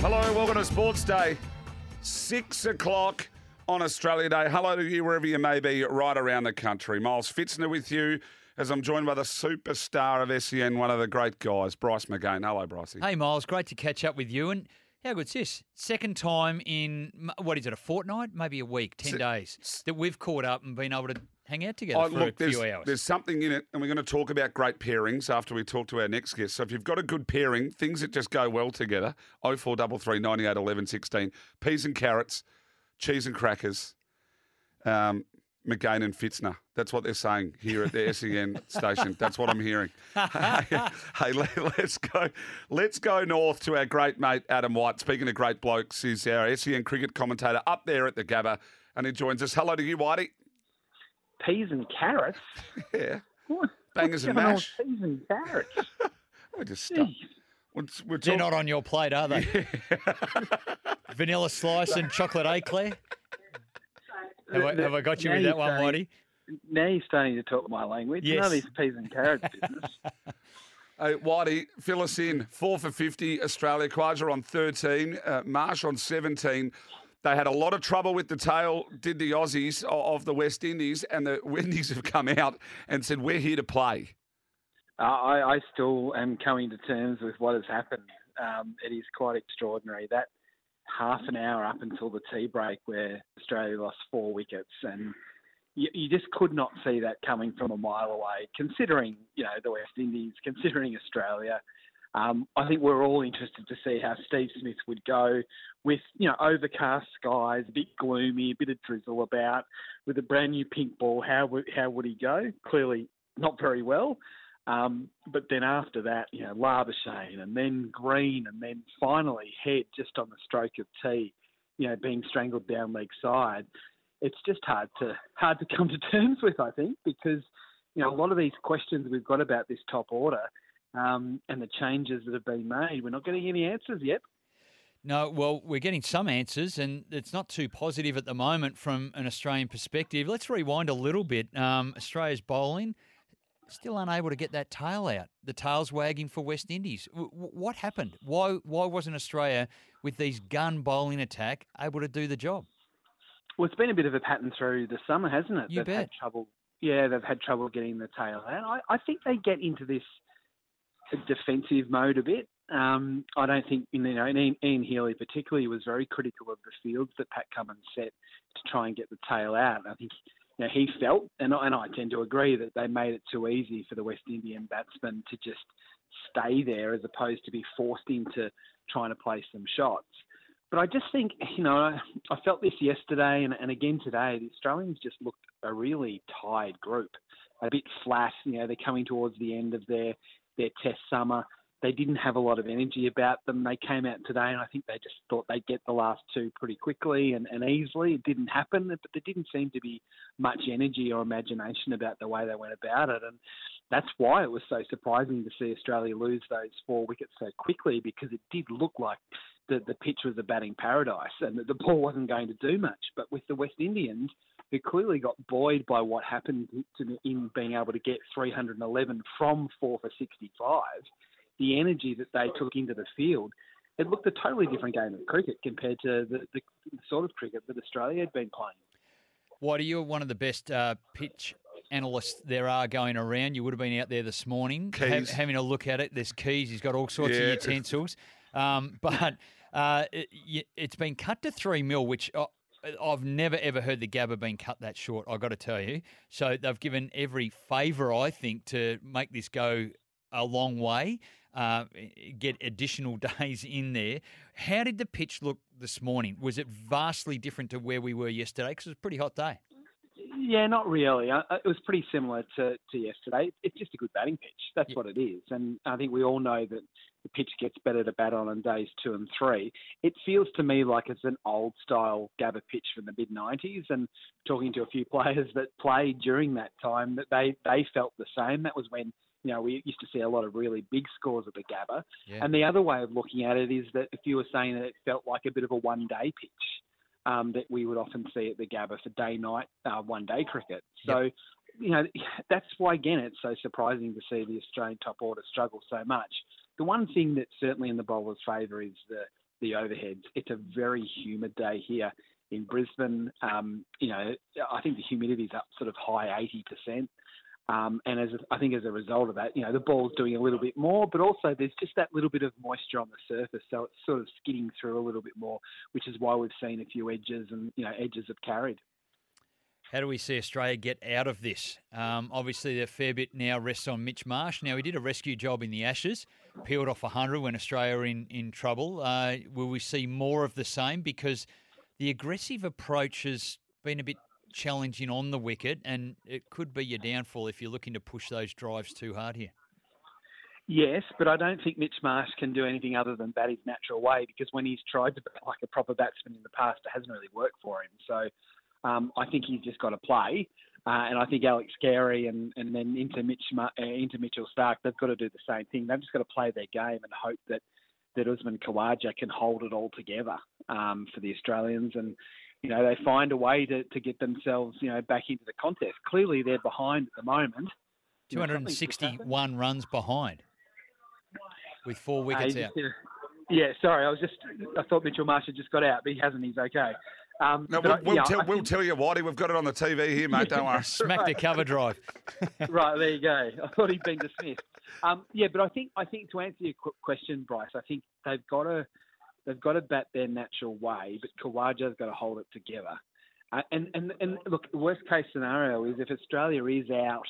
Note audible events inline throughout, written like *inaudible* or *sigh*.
Hello, welcome to Sports Day. Six o'clock on Australia Day. Hello to you wherever you may be right around the country. Miles Fitzner with you as I'm joined by the superstar of SEN, one of the great guys, Bryce McGain. Hello, Brycey. Hey, Miles, great to catch up with you. And how good's this? Second time in, what is it, a fortnight? Maybe a week, 10 Se- days that we've caught up and been able to hang out together Oh, for look, a few hours. there's something in it, and we're going to talk about great pairings after we talk to our next guest. So if you've got a good pairing, things that just go well together, 0433 98 11 16, peas and carrots, cheese and crackers, um, McGain and Fitzner. That's what they're saying here at the *laughs* SEN station. That's what I'm hearing. hey, let, us go. Let's go north to our great mate Adam White. Speaking of great blokes, he's our SEN cricket commentator up there at the Gabba, and he joins us. Hello to you, Whitey. peas and carrots. *laughs* Yeah. What? Bangers What's and mash. Peas and carrots. *laughs* We're just stuck. Jeez. We're, we're They're talk- not on your plate, are they? Vanilla slice and chocolate eclair? Have I, have I got you Now with that one, saying- Whitey? Now you're starting to talk my language. None Yes. of this peas and carrots *laughs* business. Hey, Whitey, fill us in. Four for 50, Australia. Khawaja on 13, uh, Marsh on 17. They had a lot of trouble with the tail, did the Aussies of the West Indies, and the *laughs* Windies have come out and said, We're here to play. Uh, I, I still am coming to terms with what has happened. Um, it is quite extraordinary. That half an hour up until the tea break where Australia lost four wickets and you, you just could not see that coming from a mile away, considering, you know, the West Indies, considering Australia. Um, I think we're all interested to see how Steve Smith would go with, you know, overcast skies, a bit gloomy, a bit of drizzle about, with a brand new pink ball. How would, how would he go? Clearly not very well. Um, but then after that, you know, Labuschagne and then Green and then finally Head just on the stroke of tea, you know, being strangled down leg side. It's just hard to hard to come to terms with, I think, because you know a lot of these questions we've got about this top order um, and the changes that have been made, we're not getting any answers yet. No, well, we're getting some answers, and it's not too positive at the moment from an Australian perspective. Let's rewind a little bit. Um, Australia's bowling still unable to get that tail out. The tail's wagging for West Indies. W- what happened? Why why wasn't Australia with these gun bowling attack able to do the job? Well, it's been a bit of a pattern through the summer, hasn't it? You they've had bet. trouble. Yeah, they've had trouble getting the tail out. I, I think they get into this defensive mode a bit. Um, I don't think you know Ian, Ian Healy particularly was very critical of the fields that Pat Cummins set to try and get the tail out. I think you know, he felt, and, I- and I tend to agree, that they made it too easy for the West Indian batsmen to just stay there as opposed to be forced into trying to play some shots. But I just think, you know, I, felt this yesterday and, and again today. The Australians just looked a really tired group, a bit flat. You know, they're coming towards the end of their their Test summer. They didn't have a lot of energy about them. They came out today, and I think they just thought they'd get the last two pretty quickly and, and easily. It didn't happen, but there didn't seem to be much energy or imagination about the way they went about it. And that's why it was so surprising to see Australia lose those four wickets so quickly because it did look like the, the pitch was a batting paradise and that the ball wasn't going to do much. But with the West Indians, who clearly got buoyed by what happened to, in being able to get 311 from four for 65, the energy that they took into the field, it looked a totally different game of cricket compared to the, the sort of cricket that Australia had been playing. Whitey, you're one of the best uh, pitch analysts there are going around. You would have been out there this morning ha- having a look at it. There's keys. He's got all sorts Yeah. of utensils. Um, *laughs* but uh, it, it's been cut to three mil, which uh, I've never ever heard the Gabba being cut that short. I got to tell you. So they've given every favour, I think, to make this go a long way. Uh, get additional *laughs* days in there. How did the pitch look this morning? Was it vastly different to where we were yesterday? Because it was a pretty hot day. Yeah, not really. Uh, it was pretty similar to, to yesterday. It's just a good batting pitch. That's Yeah. what it is. And I think we all know that the pitch gets better to bat on on days two and three. It feels to me like it's an old style Gabba pitch from the mid 90s. And talking to a few *laughs* players that played during that time, that they, they felt the same. That was when, you know, we used to see a lot of really big scores at the Gabba. Yeah. And the other way of looking at it is that if you were saying that it felt like a bit of a one day pitch, um, that we would often see at the Gabba for day night uh, one day cricket. So, you know, *laughs* that's why again it's so surprising to see the Australian top order struggle so much. The one thing that's certainly in the bowler's favour is the the overheads. It's a very humid day here in Brisbane. Um, you know, I think the humidity's up sort of high eighty percent. Um, and as I think as a result of that, you know, the ball's doing a little bit more, but also there's just that little bit of moisture on the surface, so it's sort of skidding through a little bit more, which is why we've seen a few edges and you know edges have carried. How do we see Australia get out of this? Um, obviously, a fair bit now rests on Mitch Marsh. Now, he did a rescue job in the Ashes, peeled off 100 when Australia were in, in trouble. Uh, will we see more of the same? Because the aggressive approach has been a bit challenging on the wicket, and it could be your downfall if you're looking to push those drives too hard here. Yes, but I don't think Mitch Marsh can do anything other than bat his natural way because when he's tried to bat like a proper batsman in the past, it hasn't really worked for him. So um, I think he's just got to play. Uh, and I think Alex Carey and, and then into, Mitch, uh, into Mitchell Starc, they've got to do the same thing. They've just got to play their game and hope that, that Usman Khawaja can hold it all together um, for the Australians. And, you know, they find a way to, to get themselves, you know, back into the contest. Clearly they're behind at the moment. You know, something's just happened. 261 runs behind with four Uh, wickets he out. just did yeah, sorry, I was just, I thought Mitchell Marsh had just got out, but he hasn't, he's okay. Um, No, we'll, I- we'll, yeah, tell, I we'll think- tell you, Whitey. We've got it on the TV here, mate. Don't worry. *laughs* Smacked a cover drive. *laughs* right there you go. I thought he'd been dismissed. Um, yeah, but I think I think to answer your qu- question, Bryce, I think they've got to they've got to bat their natural way, but Khawaja's got to hold it together. Uh, and and and look, worst case scenario is if Australia is out,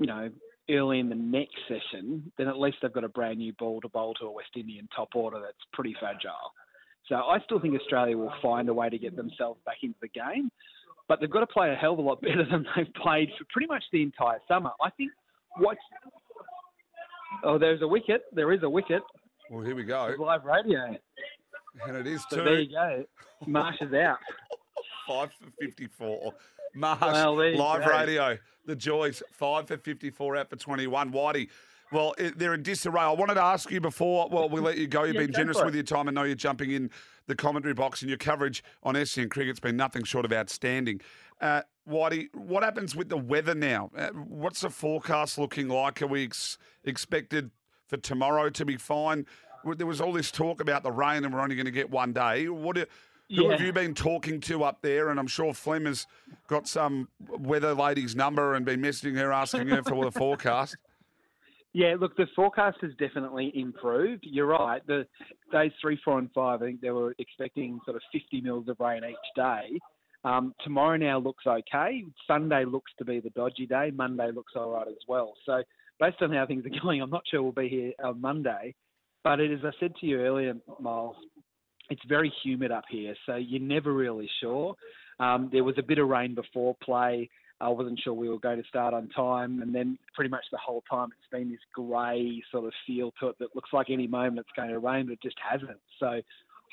you know, early in the next session, then at least they've got a brand new ball to bowl to a West Indian top order that's pretty fragile. So I still think Australia will find a way to get themselves back into the game, but they've got to play a hell of a lot better *laughs* than they've played for pretty much the entire summer. I think what oh, there's a wicket. There is a wicket. Well, here we go. It's live radio. *laughs* And it is So there you go. *laughs* Marsh is out. five for 54. Marsh, Well, live go. radio. The Joys, five for 54, out for 21. Whitey, well, they're in disarray. I wanted to ask you before, well, we let you go. You've Yeah, been generous with your time. I know you're jumping in the commentary box and your coverage on SEN Cricket's been nothing short of outstanding. Uh, Whitey, what happens with the weather now? Uh, what's the forecast looking like? Are we ex- expected for tomorrow to be fine? Well, There was all this talk about the rain and we're only going to get one day. What do, who have you been talking to up there? And I'm sure Flem has got some weather lady's number and been messaging her asking her for the forecast. *laughs* Yeah, look, the forecast has definitely improved. You're right. The days three, four, and five, I think they were expecting sort of 50 mils of rain each day. Um, tomorrow now looks okay. Sunday looks to be the dodgy day. Monday looks all right as well. So, based on how things are *laughs* going, I'm not sure we'll be here on Monday. But it, as I said to you earlier, Miles, it's very humid up here, so you're never really sure. Um, there was a bit of rain before play. I wasn't sure we were going to start on time, and then pretty much the whole time it's been this grey sort of feel to it that looks like any moment it's going to rain, but it just hasn't. So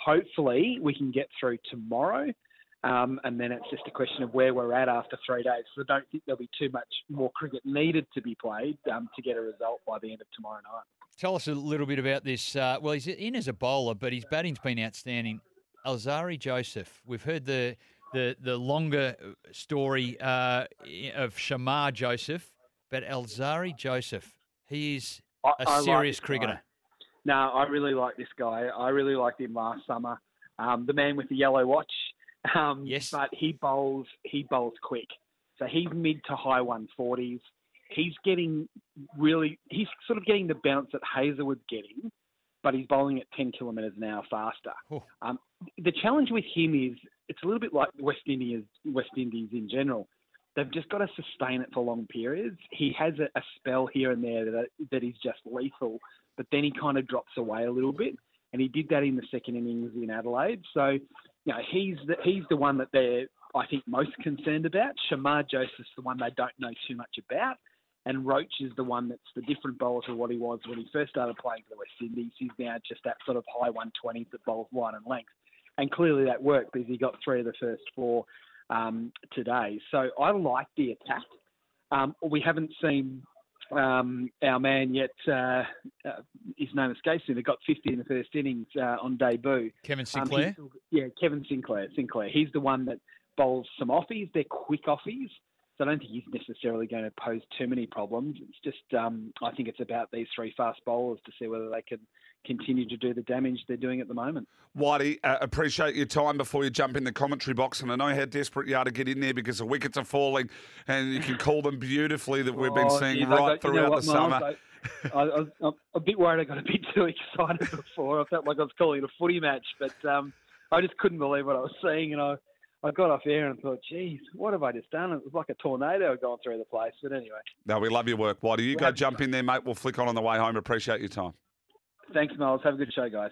hopefully we can get through tomorrow, um, and then it's just a question of where we're at after three days. So I don't think there'll be too much more cricket needed to be played um, to get a result by the end of tomorrow night. Tell us a little bit about this. Uh, well, he's in as a bowler, but his batting's been outstanding. Alzari Joseph. We've heard the the the longer story uh, of Shamar Joseph, but Alzari Joseph, he is a I serious guy. cricketer. No, I really like this guy. I really liked him last summer. Um, the man with the yellow watch. Um, Yes. But he bowls. He bowls quick. So he's mid to high 140s. He's getting really. He's sort of getting the bounce that Hazlewood's getting, but he's bowling at 10 kilometres an hour faster. Oh. Um, the challenge with him is it's a little bit like West Indies. West Indies in general. They've just got to sustain it for long periods. He has a, a spell here and there that that is just lethal, but then he kind of drops away a little bit, and he did that in the second innings in Adelaide. So, you know, he's the, he's the one that they're I think, most concerned about. Shamar Joseph's the one they don't know too much about. And Roach is the one that's the different bowler to what he was when he first started playing for the West Indies. He's now just that sort of high 120s that bowls wide and length. And clearly that worked because he got three of the first four um, today. So I like the attack. Um, we haven't seen um, our man yet. Uh, uh, his name escapes me. They got 50 in the first innings uh, on debut. Kevin Um, Sinclair. still- yeah, Kevin Sinclair. Sinclair. He's the one that bowls some offies. They're quick offies. So I don't think he's necessarily going to pose too many problems. It's just, um, I think it's about these three fast bowlers to see whether they can continue to do the damage they're doing at the moment. Whitey, uh, appreciate your time before you jump in the commentary box. And I know how desperate you are to get in there because the wickets are falling and you can call them beautifully that we've been Oh, seeing I right got- you know throughout what, the Miles? summer. I, I, I was I'm a bit worried I got a bit too excited *laughs* before. I felt like I was calling it a footy match, but um, I just couldn't believe what I was seeing. And I, I got off air and thought, geez, what have I just done? It was like a tornado going through the place. But anyway, No, we love your work, Whitey. You We'll go jump in there, mate. We'll flick on on the way home. Appreciate your time. thanks, Miles. Have a good show, guys.